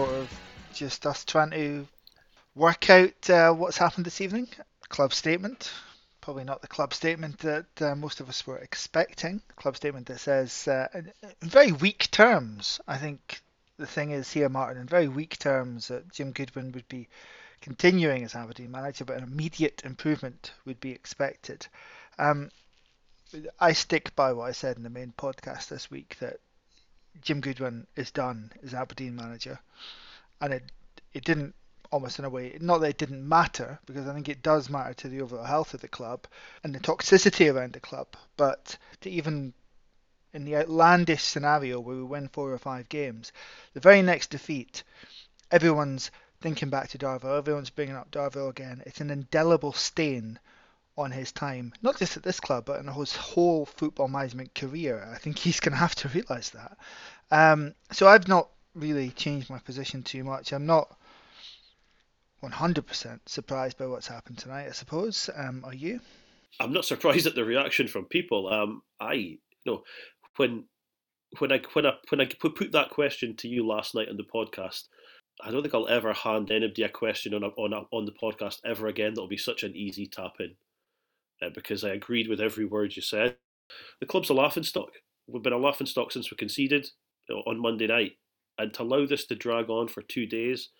sort of just us trying to work out uh, what's happened this evening. Club statement, probably not the club statement that uh, most of us were expecting. Club statement that says, uh, in very weak terms, I think the thing is here, Martin, in very weak terms, that Jim Goodwin would be continuing as Aberdeen manager, but an immediate improvement would be expected. Um, I stick by what I said in the main podcast this week that Jim Goodwin is done as Aberdeen manager, and it it didn't almost in a way not that it didn't matter because I think it does matter to the overall health of the club and the toxicity around the club, but to even in the outlandish scenario where we win four or five games, the very next defeat, everyone's thinking back to Darvel, everyone's bringing up Darvel again. It's an indelible stain on his time, not just at this club, but in his whole football management career. I think he's going to have to realise that. Um, so I've not really changed my position too much. I'm not 100% surprised by what's happened tonight, I suppose. Um, are you? I'm not surprised at the reaction from people. Um, I, you know, when when I when I when I put, that question to you last night on the podcast, I don't think I'll ever hand anybody a question on a, on a, on the podcast ever again. That'll be such an easy tap in, uh, because I agreed with every word you said. The club's a laughing stock. We've been a laughing stock since we conceded on Monday night, and to allow this to drag on for two days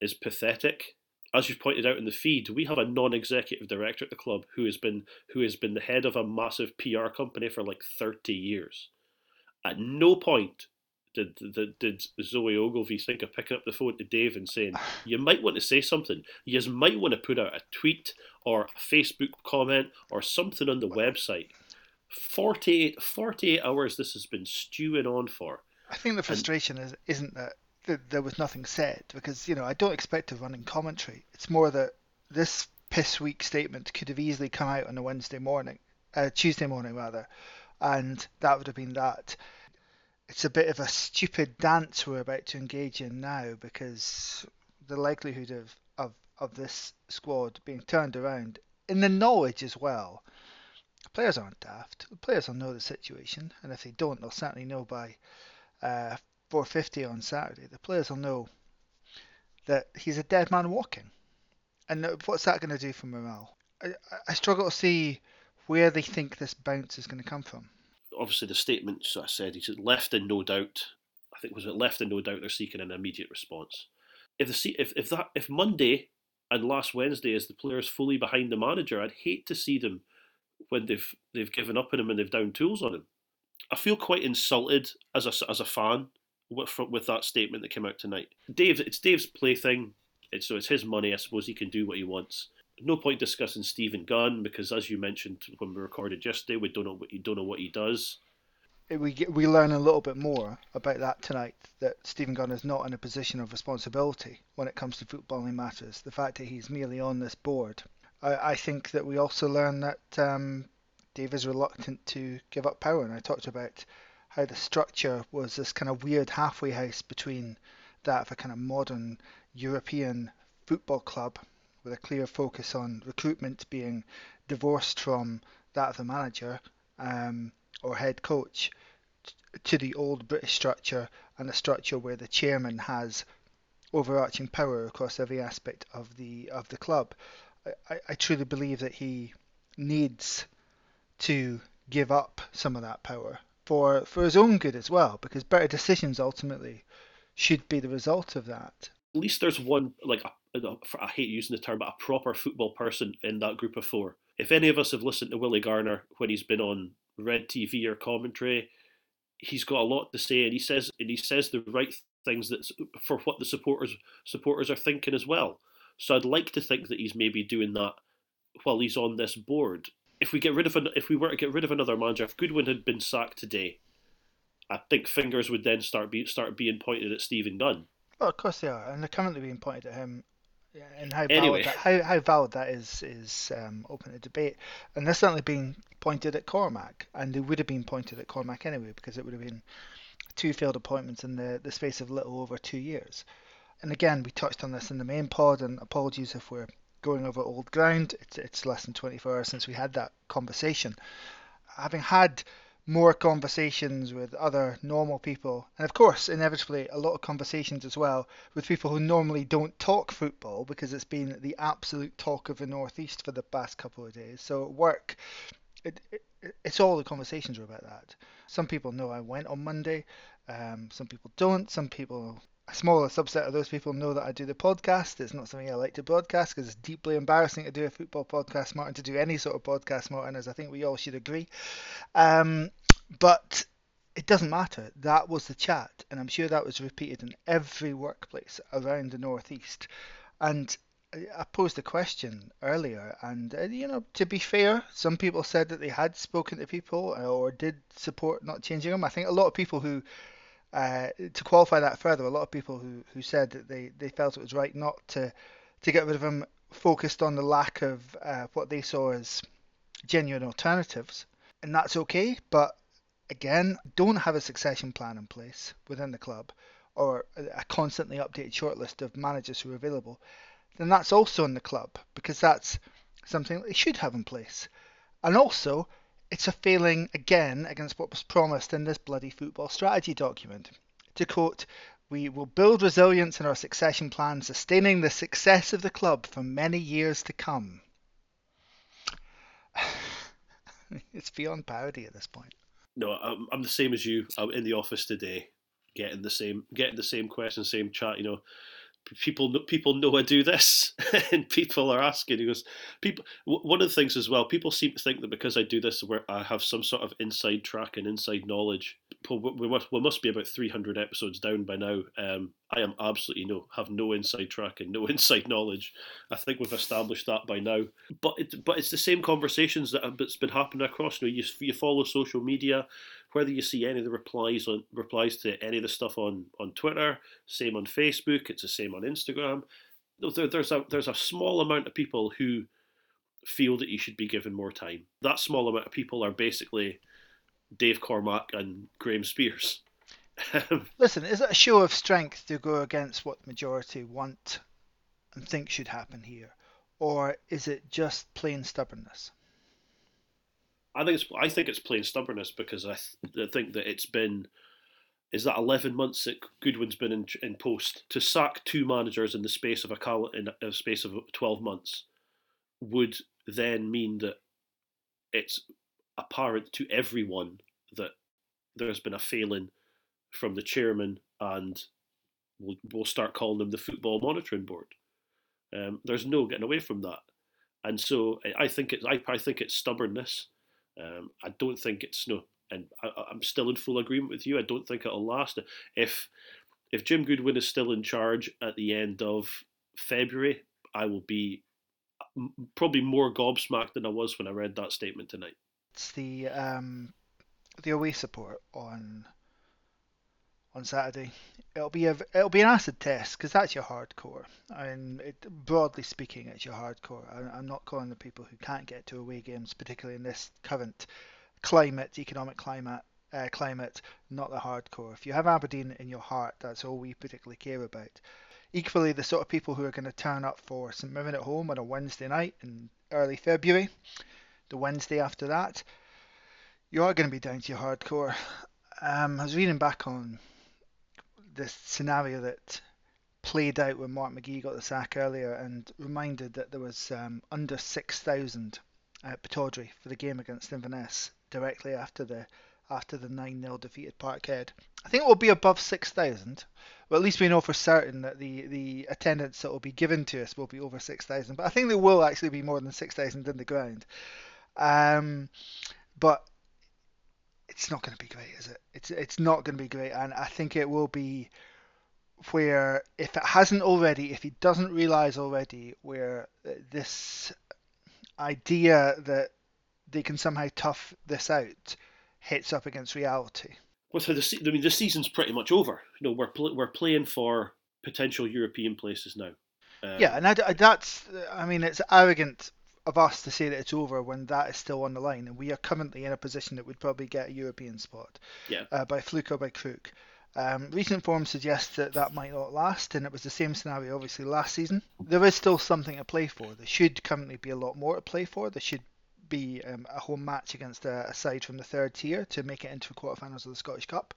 is pathetic. As you've pointed out in the feed, we have a non-executive director at the club who has been who has been the head of a massive PR company for like thirty years. At no point did did, did Zoe Ogilvie think of picking up the phone to Dave and saying, "You might want to say something. You might want to put out a tweet or a Facebook comment or something on the website." 48, 48 hours this has been stewing on for. I think the frustration is isn't that th- there was nothing said because you know I don't expect a running commentary. It's more that this piss weak statement could have easily come out on a Wednesday morning, uh, Tuesday morning rather, and that would have been that. It's a bit of a stupid dance we're about to engage in now because the likelihood of, of, this squad being turned around in the knowledge as well. Players aren't daft. Players will know the situation, and if they don't, they'll certainly know by uh, 4:50 on Saturday. The players will know that he's a dead man walking, and what's that going to do for morale? I, I struggle to see where they think this bounce is going to come from. Obviously, the statement I said he's left in no doubt. I think was it left in no doubt they're seeking an immediate response. If the if if that if Monday and last Wednesday is the players fully behind the manager, I'd hate to see them when they've they've given up on him and they've down tools on him. I feel quite insulted as a as a fan with with that statement that came out tonight. Dave, it's Dave's plaything. It's so it's his money. I suppose he can do what he wants. No point discussing Stephen Gunn because, as you mentioned when we recorded yesterday, we don't know what you don't know what he does. We get, we learn a little bit more about that tonight. That Stephen Gunn is not in a position of responsibility when it comes to footballing matters. The fact that he's merely on this board. I, I think that we also learn that um, Dave is reluctant to give up power, and I talked about how the structure was this kind of weird halfway house between that of a kind of modern European football club with a clear focus on recruitment being divorced from that of the manager um, or head coach to the old British structure and a structure where the chairman has overarching power across every aspect of the of the club. I, I truly believe that he needs to give up some of that power for for his own good as well, because better decisions ultimately should be the result of that. At least there's one like I hate using the term, but a proper football person in that group of four. If any of us have listened to Willie Garner when he's been on Red TV or commentary, he's got a lot to say, and he says and he says the right things that for what the supporters supporters are thinking as well. So I'd like to think that he's maybe doing that while he's on this board if we get rid of an, if we were to get rid of another manager, if Goodwin had been sacked today, I think fingers would then start be, start being pointed at Stephen Gunn. Well, of course they are, and they're currently being pointed at him. And how anyway. valid that, how, how valid that is is um, open to debate, and they're certainly being pointed at Cormack, and they would have been pointed at Cormack anyway because it would have been two failed appointments in the, the space of little over two years. And again, we touched on this in the main pod, and apologies if we're going over old ground. It's, it's less than 24 hours since we had that conversation. Having had more conversations with other normal people, and of course, inevitably, a lot of conversations as well with people who normally don't talk football because it's been the absolute talk of the Northeast for the past couple of days. So at work, it, it, it's all the conversations are about that. Some people know I went on Monday, um, some people don't. Some people a smaller subset of those people know that I do the podcast. It's not something I like to broadcast because it's deeply embarrassing to do a football podcast, Martin, to do any sort of podcast, Martin, as I think we all should agree. Um, but it doesn't matter. That was the chat, and I'm sure that was repeated in every workplace around the Northeast. And I posed a question earlier, and uh, you know, to be fair, some people said that they had spoken to people or did support not changing them. I think a lot of people who uh, to qualify that further, a lot of people who, who said that they, they felt it was right not to to get rid of him focused on the lack of uh, what they saw as genuine alternatives, and that's okay. But again, don't have a succession plan in place within the club or a constantly updated shortlist of managers who are available. Then that's also in the club because that's something they should have in place. And also, it's a failing again against what was promised in this bloody football strategy document. To quote, we will build resilience in our succession plan, sustaining the success of the club for many years to come. it's beyond parody at this point. No, I'm, I'm the same as you. I'm in the office today, getting the same, getting the same question, same chat. You know, people people know I do this, and people are asking. He goes, people. One of the things as well, people seem to think that because I do this, where I have some sort of inside track and inside knowledge. We must, we must be about three hundred episodes down by now. Um, I am absolutely no have no inside track and no inside knowledge. I think we've established that by now. But it, but it's the same conversations that have been happening across. You know, you, you follow social media whether you see any of the replies on replies to any of the stuff on on Twitter, same on Facebook, it's the same on Instagram. There, there's a there's a small amount of people who feel that you should be given more time. That small amount of people are basically Dave Cormack and Graham Spiers. Listen, is it a show of strength to go against what the majority want and think should happen here, or is it just plain stubbornness? I think it's I think it's plain stubbornness because I, th- I think that it's been is that 11 months that Goodwin's been in, in post to sack two managers in the space of a cal- in a space of 12 months would then mean that it's apparent to everyone that there's been a failing from the chairman and we'll, we'll start calling them the football monitoring board. Um, there's no getting away from that, and so I, I think it's I, I think it's stubbornness. Um, I don't think it's no, and I, am still in full agreement with you. I don't think it'll last. If if Jim Goodwin is still in charge at the end of February, I will be probably more gobsmacked than I was when I read that statement tonight. It's the um, the away support on on Saturday. It'll be a it'll be an acid test because that's your hardcore. And it, broadly speaking, it's your hardcore. I, I'm not calling the people who can't get to away games, particularly in this current climate, economic climate, uh, climate, not the hardcore. If you have Aberdeen in your heart, that's all we particularly care about. Equally, the sort of people who are going to turn up for St Mirren at home on a Wednesday night in early February, the Wednesday after that, you are going to be down to your hardcore. Um, I was reading back on this scenario that played out when Mark McGhee got the sack earlier and reminded that there was um, under 6,000 at Pittodrie for the game against Inverness directly after the after the 9-0 defeat at Parkhead. I think it will be above 6,000. Well, at least we know for certain that the, the attendance that will be given to us will be over 6,000. But I think there will actually be more than 6,000 in the ground. Um, but it's not going to be great, is it? It's it's not going to be great, and I think it will be where if it hasn't already, if he doesn't realize already, where this idea that they can somehow tough this out hits up against reality. Well, so the I mean the season's pretty much over. You know, we're pl- we're playing for potential European places now. Um, yeah, and I, that's I mean it's arrogant of us to say that it's over when that is still on the line, and we are currently in a position that would probably get a European spot. Yeah. Uh, by fluke or by crook. Um, recent form suggests that that might not last, and it was the same scenario obviously last season. There is still something to play for. There should currently be a lot more to play for. There should be um, a home match against a, a, side from the third tier to make it into the quarterfinals of the Scottish Cup,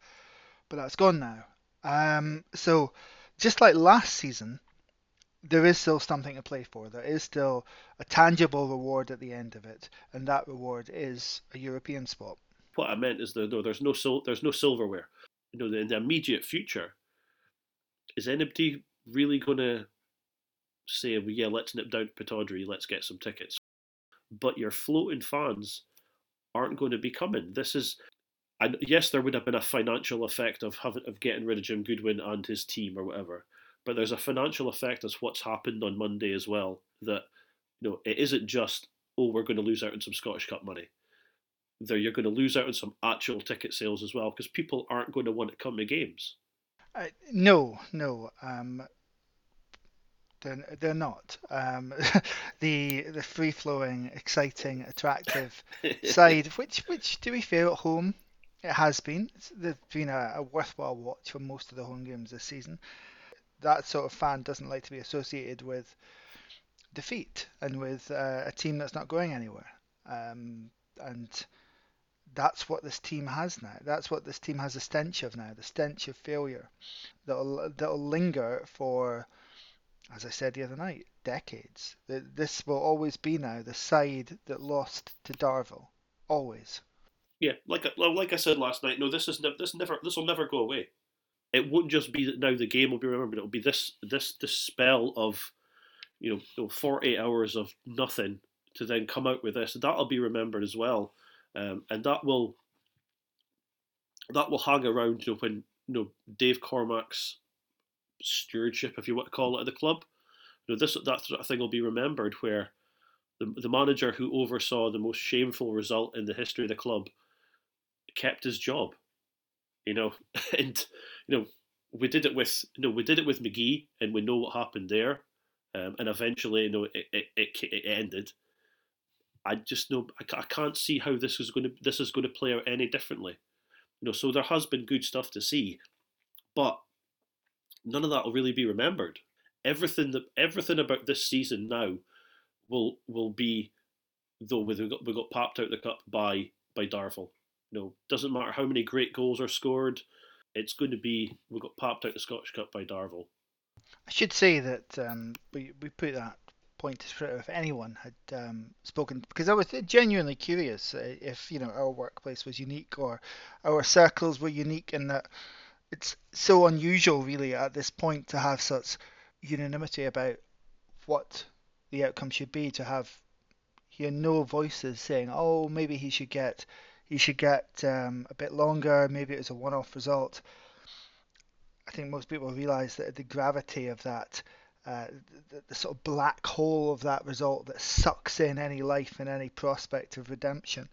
but that's gone now. Um, so just like last season, there is still something to play for. There is still a tangible reward at the end of it, and that reward is a European spot. What I meant is that no, there's no sil- there's no silverware. You know, in the immediate future, is anybody really going to say, well, yeah, let's nip down to Pittodrie, let's get some tickets? But your floating fans aren't going to be coming. This is, and yes, there would have been a financial effect of having of getting rid of Jim Goodwin and his team or whatever but there's a financial effect as what's happened on Monday as well. That you know it isn't just oh we're going to lose out on some Scottish Cup money. There you're going to lose out on some actual ticket sales as well because people aren't going to want to come to games. Uh, no, no. Um, they're, they're not. Um, the the free flowing, exciting, attractive side, which which to be fair at home, it has been. It's, they've been a, a worthwhile watch for most of the home games this season that sort of fan doesn't like to be associated with defeat and with uh, a team that's not going anywhere. Um, and that's what this team has now. That's what this team has a stench of now, the stench of failure that'll that'll linger for, as I said the other night, decades. This will always be now the side that lost to Darvel, always. Yeah, like like I said last night. No, this is ne- this never this will never go away it won't just be that now the game will be remembered. It'll be this this this spell of you know 48 hours of nothing to then come out with this. That'll be remembered as well, um, and that will that will hang around. You know when you know Dave Cormack's stewardship, if you want to call it, at the club. You know this that sort of thing will be remembered where. The, the manager who oversaw the most shameful result in the history of the club kept his job you know, and you know we did it with you know we did it with McGhee, and we know what happened there, um, and eventually you know it, it, it, it ended. I just know I, I can't see how this is going to this is going to play out any differently. You know, so there has been good stuff to see, but none of that will really be remembered. Everything that everything about this season now will will be though we got we got popped out the cup by by Darvel. You know, doesn't matter how many great goals are scored, it's going to be we got popped out the Scottish Cup by Darvel. I should say that um, we we put that point to Twitter if anyone had um, spoken because I was genuinely curious uh, if you know our workplace was unique or our circles were unique in that it's so unusual really at this point to have such unanimity about what the outcome should be to have hear no voices saying oh maybe he should get he should get um, a bit longer. Maybe it was a one-off result. I think most people realise that the gravity of that, uh, the, the, sort of black hole of that result that sucks in any life and any prospect of redemption,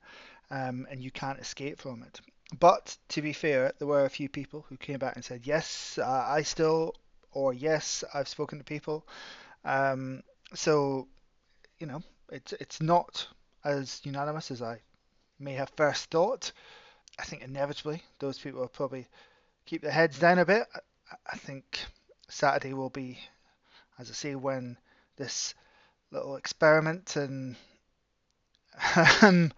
um, and you can't escape from it. But to be fair, there were a few people who came back and said, "Yes, uh, I still," or "Yes, I've spoken to people." Um, so, you know, it's it's not as unanimous as I may have first thought. I think inevitably those people will probably keep their heads down a bit. I think Saturday will be, as I say, when this little experiment and um,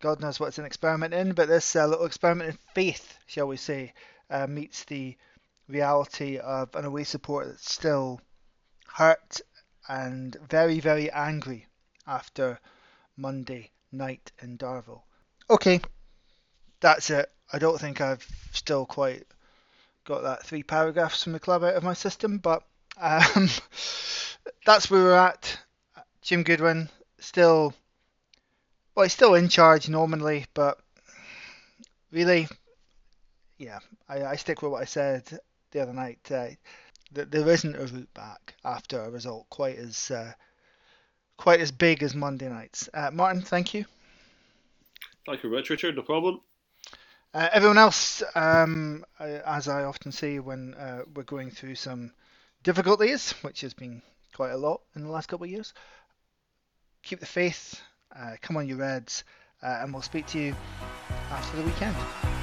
God knows what it's an experiment in, but this uh, little experiment in faith, shall we say, uh, meets the reality of an away support that's still hurt and very, very angry after Monday night in Darvel. Okay, that's it. I don't think I've still quite got that three paragraphs from the club out of my system, but um, that's where we're at. Jim Goodwin still, well, he's still in charge nominally, but really, yeah, I, I stick with what I said the other night. Uh, that there isn't a route back after a result quite as uh, quite as big as Monday night's. Uh, Martin, thank you. Thank you, Rich. Richard, no problem. Uh, everyone else, um, as I often say when uh, we're going through some difficulties, which has been quite a lot in the last couple of years, keep the faith, uh, come on, you Reds, uh, and we'll speak to you after the weekend.